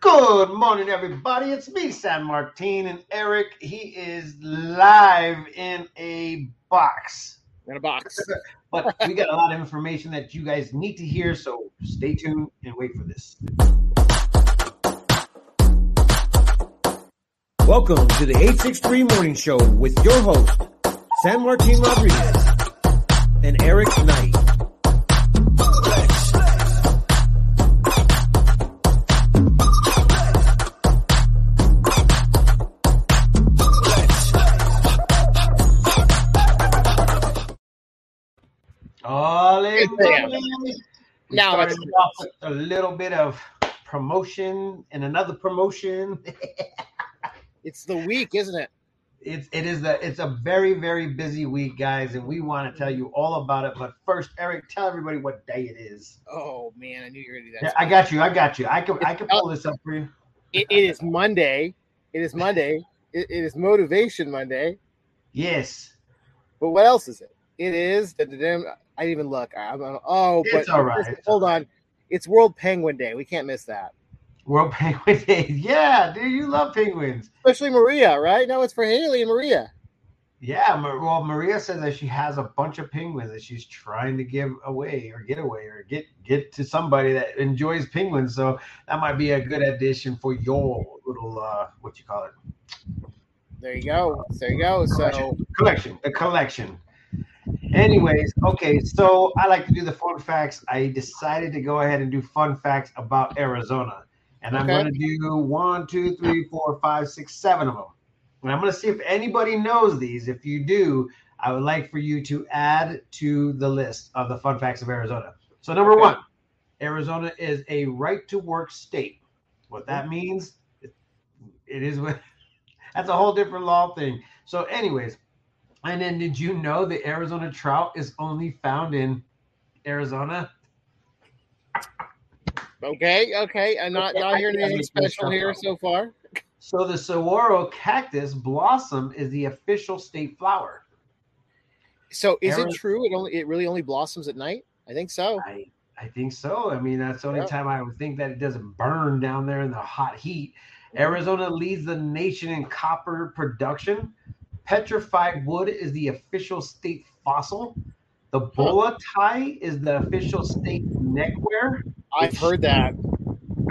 Good morning, everybody. It's me, San Martin, and Eric. He is live in a box. In a box. But we got a lot of information that you guys need to hear, so stay tuned and wait for this. Welcome to the 863 Morning Show with your host, San Martin Rodriguez and Eric Knight. We Now started it's- a little bit of promotion and another promotion. It's the week, isn't it? it's it is a it's a very very busy week, guys, and we want to tell you all about it. But first, Eric, tell everybody what day it is. Oh man, I knew you were gonna do Yeah, that. I got you. I got you. I can I can pull this up for you. It, it is Monday. It is Monday. It, it is Motivation Monday. Yes, But what else is it? It is. I didn't even look. I'm- oh, It's but all right. listen, hold on. It's World Penguin Day. We can't miss that. World Penguin Day. Yeah, dude, you love penguins. Especially Maria, right? No, it's for Haley and Maria. Yeah, well, Maria says that she has a bunch of penguins that she's trying to give away or get away or get get to somebody that enjoys penguins. So that might be a good addition for your little uh what you call it There you go. There you go. So collection. collection. The collection. Anyways, okay, so I like to do the fun facts. I decided to go ahead and do fun facts about Arizona. And I'm going to do one, two, three, four, five, six, seven of them. And I'm going to see if anybody knows these. If you do, I would like for you to add to the list of the fun facts of Arizona. So, number Okay. one, Arizona is a right to work state. What that means, it is what that's a whole different law thing. So, anyways, and then did you know the Arizona trout is only found in Arizona? okay, okay. I'm not not hearing anything special here so far. So the saguaro cactus blossom is the official state flower. So is Aaron- it true? It only it really only blossoms at night? I think so. I I think so. I mean, that's the only Yeah. time I would think that it doesn't burn down there in the hot heat. Arizona leads the nation in copper production. Petrified wood is the official state fossil. The bola tie is the official state neckwear. I've heard that.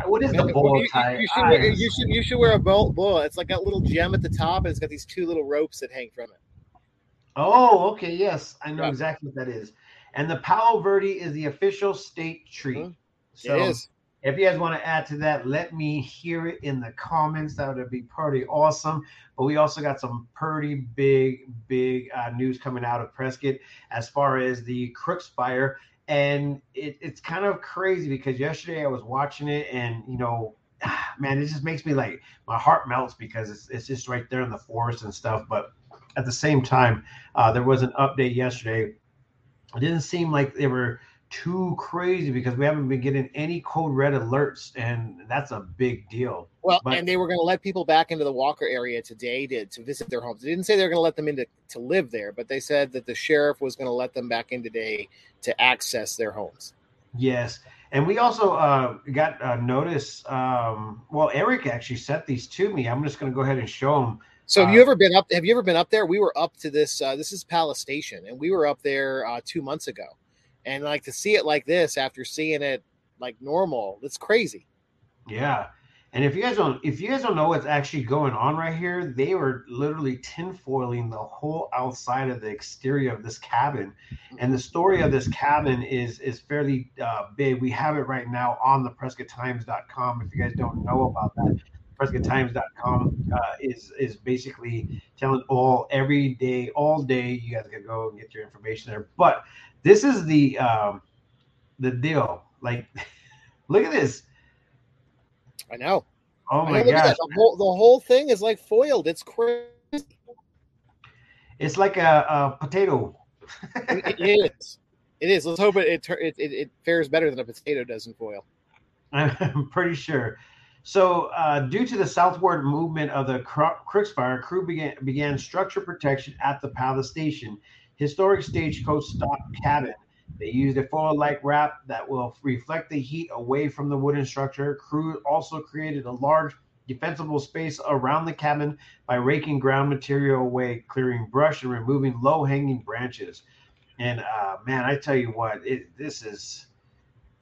What is the bola you, tie? you should wear, you should you should wear a bowl. It's like a little gem at the top, and it's got these two little ropes that hang from it. Oh, okay. Yes, I know Yeah. exactly what that is. And the Palo Verde is the official state tree. Mhm. So it is. If you guys want to add to that, let me hear it in the comments. That would be pretty awesome. But we also got some pretty big, big uh, news coming out of Prescott as far as the Crooks fire. And it, it's kind of crazy because yesterday I was watching it and, you know, man, it just makes me like my heart melts because it's, it's just right there in the forest and stuff. But at the same time, uh, there was an update yesterday. It didn't seem like they were too crazy because we haven't been getting any code red alerts, and that's a big deal. Well, but- and they were going to let people back into the Walker area today to, to visit their homes. They didn't say they were going to let them into to live there, but they said that the sheriff was going to let them back in today to access their homes. Yes. And we also uh, got a notice. Um, well, Eric actually sent these to me. I'm just going to go ahead and show them. So have Uh, you ever been up? Have you ever been up there? We were up to this. Uh, this is Palace Station, and we were up there uh, two months ago, and like to see it like this after seeing it like normal, it's crazy. Yeah. And if you guys don't, if you guys don't know what's actually going on right here, they were literally tinfoiling the whole outside of the exterior of this cabin. And the story of this cabin is is fairly uh, big. We have it right now on the PrescottTimes.com. If you guys don't know about that, PrescottTimes.com uh, is is basically telling all every day, all day. You guys can go and get your information there. But this is the um, the deal. Like, look at this. I know. Oh my gosh. The whole, the whole thing is like foiled. It's crazy. It's like a, a potato. it is. It is. Let's hope it it, it it it fares better than a potato does in foil. I'm pretty sure. So, uh, due to the southward movement of the Cro- Crooks Fire, crew began began structure protection at the Palace Station, historic stagecoach stop cabin. They used a foil-like wrap that will reflect the heat away from the wooden structure. Crew also created a large defensible space around the cabin by raking ground material away, clearing brush, and removing low-hanging branches. And uh, man, I tell you what, it, this is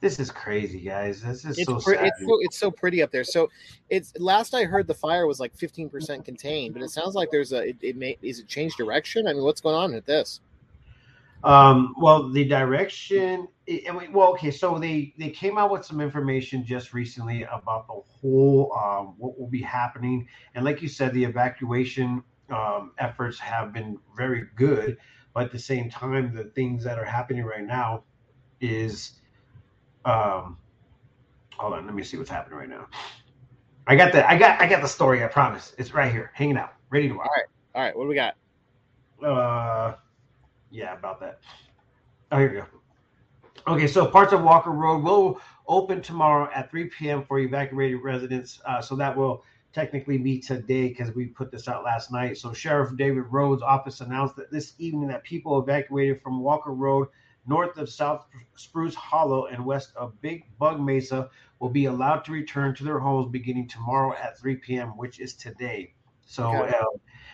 this is crazy, guys. This is it's so pre- it's so it's so pretty up there. So it's last I heard the fire was like 15% contained, but it sounds like there's a it, it may is it changed direction? I mean, what's going on with this? Um, well, the direction. I mean, well, okay. So they they came out with some information just recently about the whole um, what will be happening, and like you said, the evacuation um, efforts have been very good. But at the same time, the things that are happening right now is, um, hold on, let me see what's happening right now. I got the I got I got the story. I promise. It's right here, hanging out, ready to rock. All right, all right. What do we got? Uh, yeah, about that. Oh, here we go. Okay, so parts of Walker Road will open tomorrow at 3 p.m. for evacuated residents. Uh, so that will technically be today because we put this out last night. So Sheriff David Rhodes' office announced that this evening that people evacuated from Walker Road north of South Spruce Hollow and west of Big Bug Mesa will be allowed to return to their homes beginning tomorrow at 3 p.m., which is today. So, Okay. uh,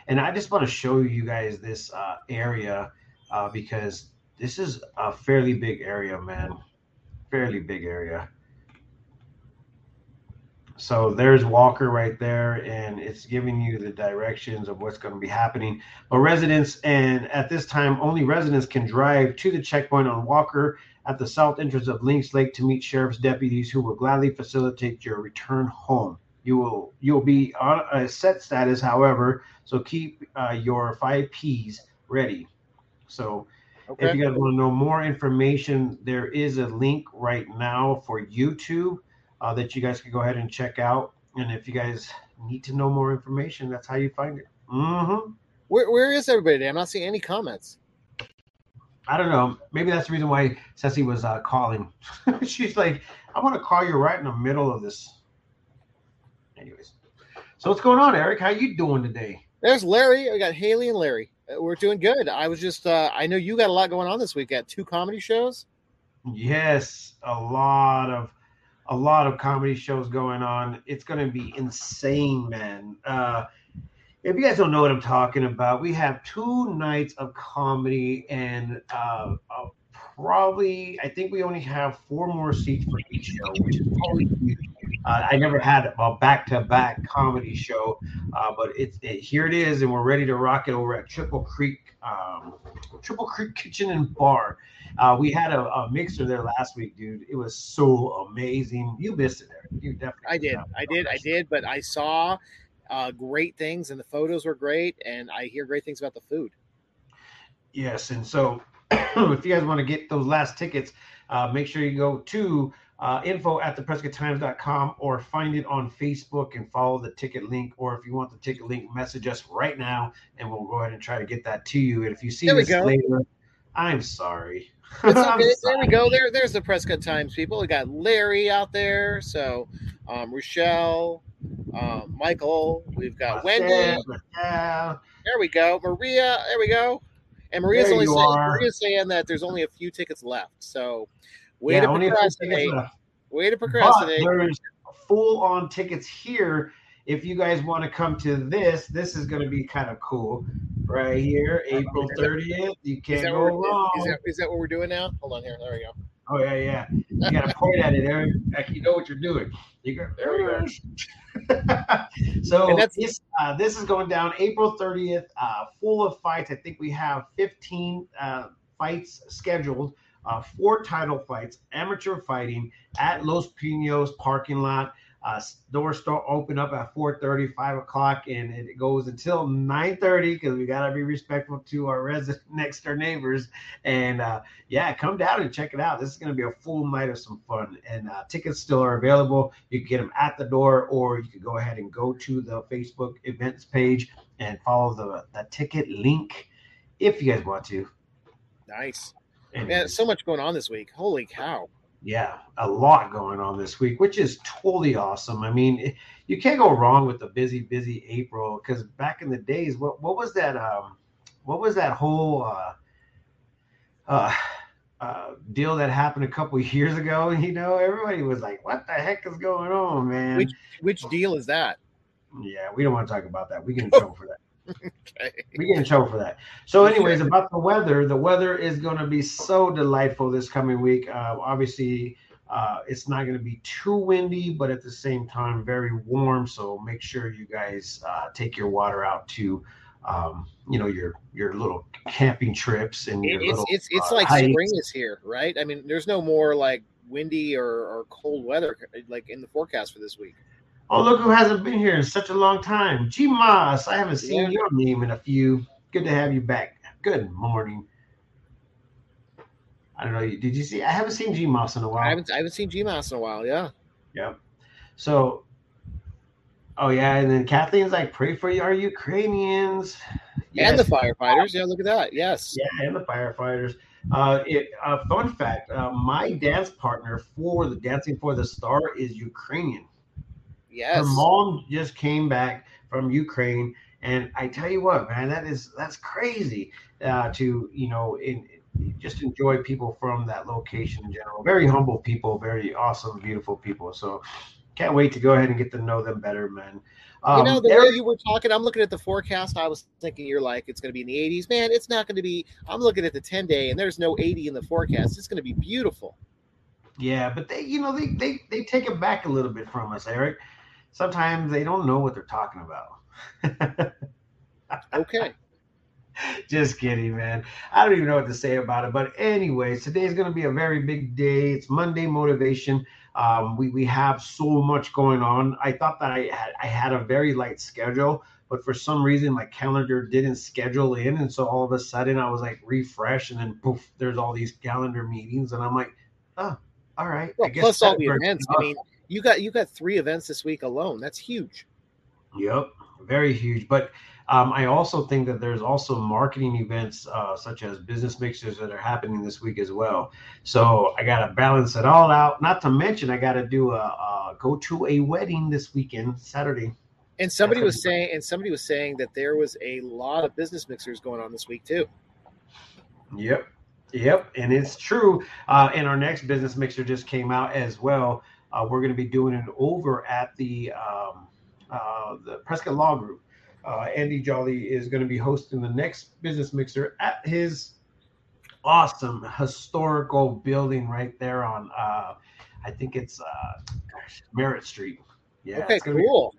and I just want to show you guys this uh, area uh, because this is a fairly big area, man. Fairly big area. So there's Walker right there, and it's giving you the directions of what's going to be happening. But residents, and at this time, only residents can drive to the checkpoint on Walker at the south entrance of Lynx Lake to meet sheriff's deputies who will gladly facilitate your return home. You will you will be on a set status, however, so keep uh, your five P's ready. So if you guys want to know more information, there is a link right now for YouTube uh, that you guys can go ahead and check out. And if you guys need to know more information, that's how you find it. hmm Where where is everybody today? I'm not seeing any comments. I don't know. Maybe that's the reason why Ceci was uh, calling. She's like, I want to call you right in the middle of this. Anyways, so what's going on, Eric? How you doing today? There's Larry. We got Haley and Larry. Uh, We're doing good. I was just uh, I know you got a lot going on this week. Got two comedy shows. Yes, a lot of a lot of comedy shows going on. It's going to be insane, man. Uh, if you guys don't know what I'm talking about, we have two nights of comedy, and uh, uh, probably I think we only have four more seats for each show, which is probably huge. Uh, I never had a back-to-back comedy show, uh, but it's it, here it is, and we're ready to rock it over at Triple Creek, um, Triple Creek Kitchen and Bar. Uh, we had a, a mixer there last week, dude. It was so amazing. You missed it, Eric. You definitely. I did. I did. I did. But I saw uh, great things, and the photos were great, and I hear great things about the food. Yes, and so if you guys want to get those last tickets, uh, make sure you go to uh, info at theprescotttimes.com or find it on Facebook and follow the ticket link. Or if you want the ticket link, message us right now and we'll go ahead and try to get that to you. And if you see There this go. later, I'm sorry. Okay. There we go. There, there's the Prescott Times people. We got Larry out there. So, um, Rochelle, um, Michael. We've got Wendy. Yeah. There we go. Maria. There we go. And Maria's There only saying, are. Maria's saying that there's only a few tickets left. So, way Yeah, to only a few tickets procrastinate. Way to But procrastinate. there's full on tickets here. If you guys want to come to this, this is going to be kind of cool. Right here, April 30th. You can't go wrong. is, that, is that what we're doing now? Hold on here. There we go. Oh yeah, yeah. You gotta point at it. Like you know what you're doing. You go. There we go. so this uh, this is going down April 30th. Uh, full of fights. I think we have 15 uh, fights scheduled. Uh, four title fights, amateur fighting at Los Pinos parking lot. Uh, doors start open up at 4:30, 5 o'clock, and it goes until 9:30 because we gotta be respectful to our resident next door neighbors. And uh, yeah, come down and check it out. This is going to be a full night of some fun, and uh, tickets still are available. You can get them at the door, or you can go ahead and go to the Facebook events page and follow the the ticket link if you guys want to. Nice. And Man, so much going on this week. Holy cow. Yeah, a lot going on this week, which is totally awesome. I mean, it- you can't go wrong with a busy, busy April because back in the days, what what was that? Um, what was that whole? Uh, uh, uh, deal that happened a couple years ago. You know, everybody was like, "What the heck is going on, man?" Which which deal is that? Yeah, we don't want to talk about that. We get in trouble for that. Okay. We get in trouble for that. So, anyways, about the weather, the weather is going to be so delightful this coming week. Uh, obviously, uh, it's not going to be too windy, but at the same time, very warm. So make sure you guys uh, take your water out to, um, you know, your your little camping trips and your it's little, it's it's uh, like hikes. spring is here, right? I mean, there's no more like windy or, or cold weather like in the forecast for this week. Oh, look who hasn't been here in such a long time. G Moss, I haven't seen yeah. your name in a few. Good to have you back. Good morning. I don't know. Did you see? I haven't seen G Moss in a while. I haven't. I haven't seen G Moss in a while. Yeah. Yep. So, oh yeah, and then Kathleen's like, "Pray for you, our Ukrainians." Yes. And the firefighters. Yeah, look at that. Yes. Yeah, and the firefighters. Uh, it, uh, fun fact: uh, my dance partner for the Dancing for the Star is Ukrainian. Yes. Her mom just came back from Ukraine, and I tell you what, man, that is that's crazy. Uh, to you know, in just enjoy people from that location in general. Very humble people, very awesome, beautiful people. So can't wait to go ahead and get to know them better, man. Um, you know, the way you were talking, I'm looking at the forecast. I was thinking you're like, it's going to be in the 80s. Man, it's not going to be. I'm looking at the 10 day, and there's no 80 in the forecast. It's going to be beautiful. Yeah, but they, you know, they they they take it back a little bit from us, Eric. Sometimes they don't know what they're talking about. okay. Just kidding, man. I don't even know what to say about it. But anyways, today is going to be a very big day. It's Monday motivation. Um, we we have so much going on. I thought that I had I had a very light schedule, but for some reason my calendar didn't schedule in, and so all of a sudden I was like refresh, and then poof, there's all these calendar meetings, and I'm like, oh, all right. Well, plus all the events. I mean, you got you got three events this week alone. That's huge. Yep, very huge. But um, I also think that there's also marketing events uh, such as business mixers that are happening this week as well. So I got to balance it all out. Not to mention, I got to do a, a, go to a wedding this weekend, Saturday. And somebody was saying, and somebody was saying that there was a lot of business mixers going on this week too. Yep, yep, and it's true. Uh, and our next business mixer just came out as well. Uh, we're going to be doing it over at the um, uh, the Prescott Law Group uh, Andy Jolly is going to be hosting the next business mixer at his awesome historical building right there on uh, I think it's uh, gosh, Merritt Street. Yeah. Okay, cool.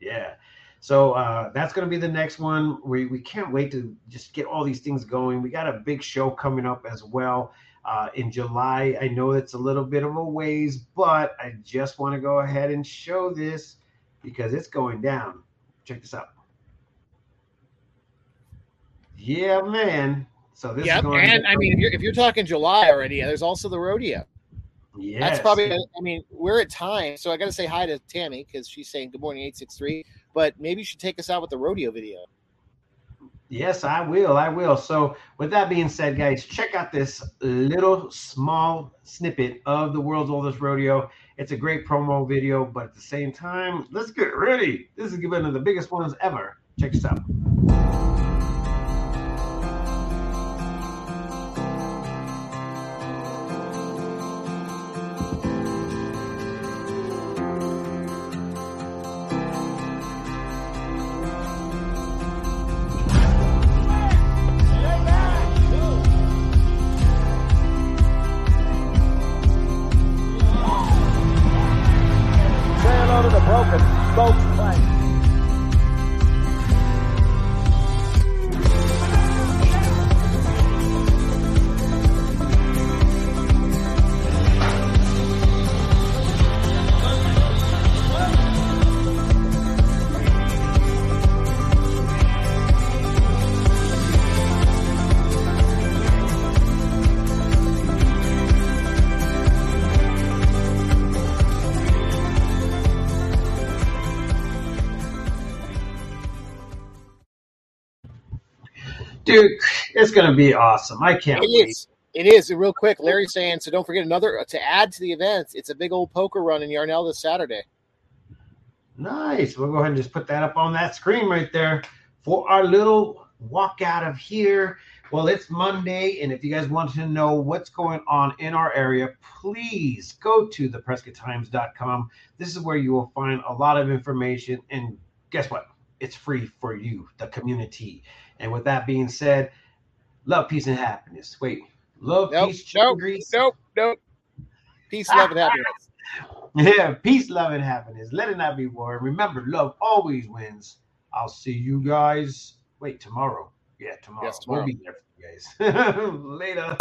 Be, yeah. So uh, that's going to be the next one. We, we can't wait to just get all these things going. We got a big show coming up as well uh, in July. I know it's a little bit of a ways, but I just want to go ahead and show this because it's going down. Check this out. Yeah, man. So this yep, and I mean, if you're, if you're talking July already, there's also the rodeo. Yeah, that's probably. I mean, we're at time, so I got to say hi to Tammy because she's saying good morning eight six three. But maybe you should take us out with the rodeo video. Yes, I will. I will. So, with that being said, guys, check out this little small snippet of the world's oldest rodeo. It's a great promo video, but at the same time, let's get ready. This is going to be one of the biggest ones ever. Check this out. Bye. Dude, it's going to be awesome. I can't it wait. Is. It is real quick. Larry's saying so. Don't forget another uh, to add to the events. It's a big old poker run in Yarnell this Saturday. Nice. We'll go ahead and just put that up on that screen right there for our little walk out of here. Well, it's Monday, and if you guys want to know what's going on in our area, please go to theprescotttimes.com. This is where you will find a lot of information. And guess what? It's free for you, the community. And with that being said, love, peace, and happiness. Wait, love, Nope, peace, nope, grease. nope, nope. Peace, love, and happiness. Yeah, peace, love, and happiness. Let it not be war. Remember, love always wins. I'll see you guys. Wait, tomorrow. Yeah, tomorrow. Yes, tomorrow. We'll be there for you guys. Later.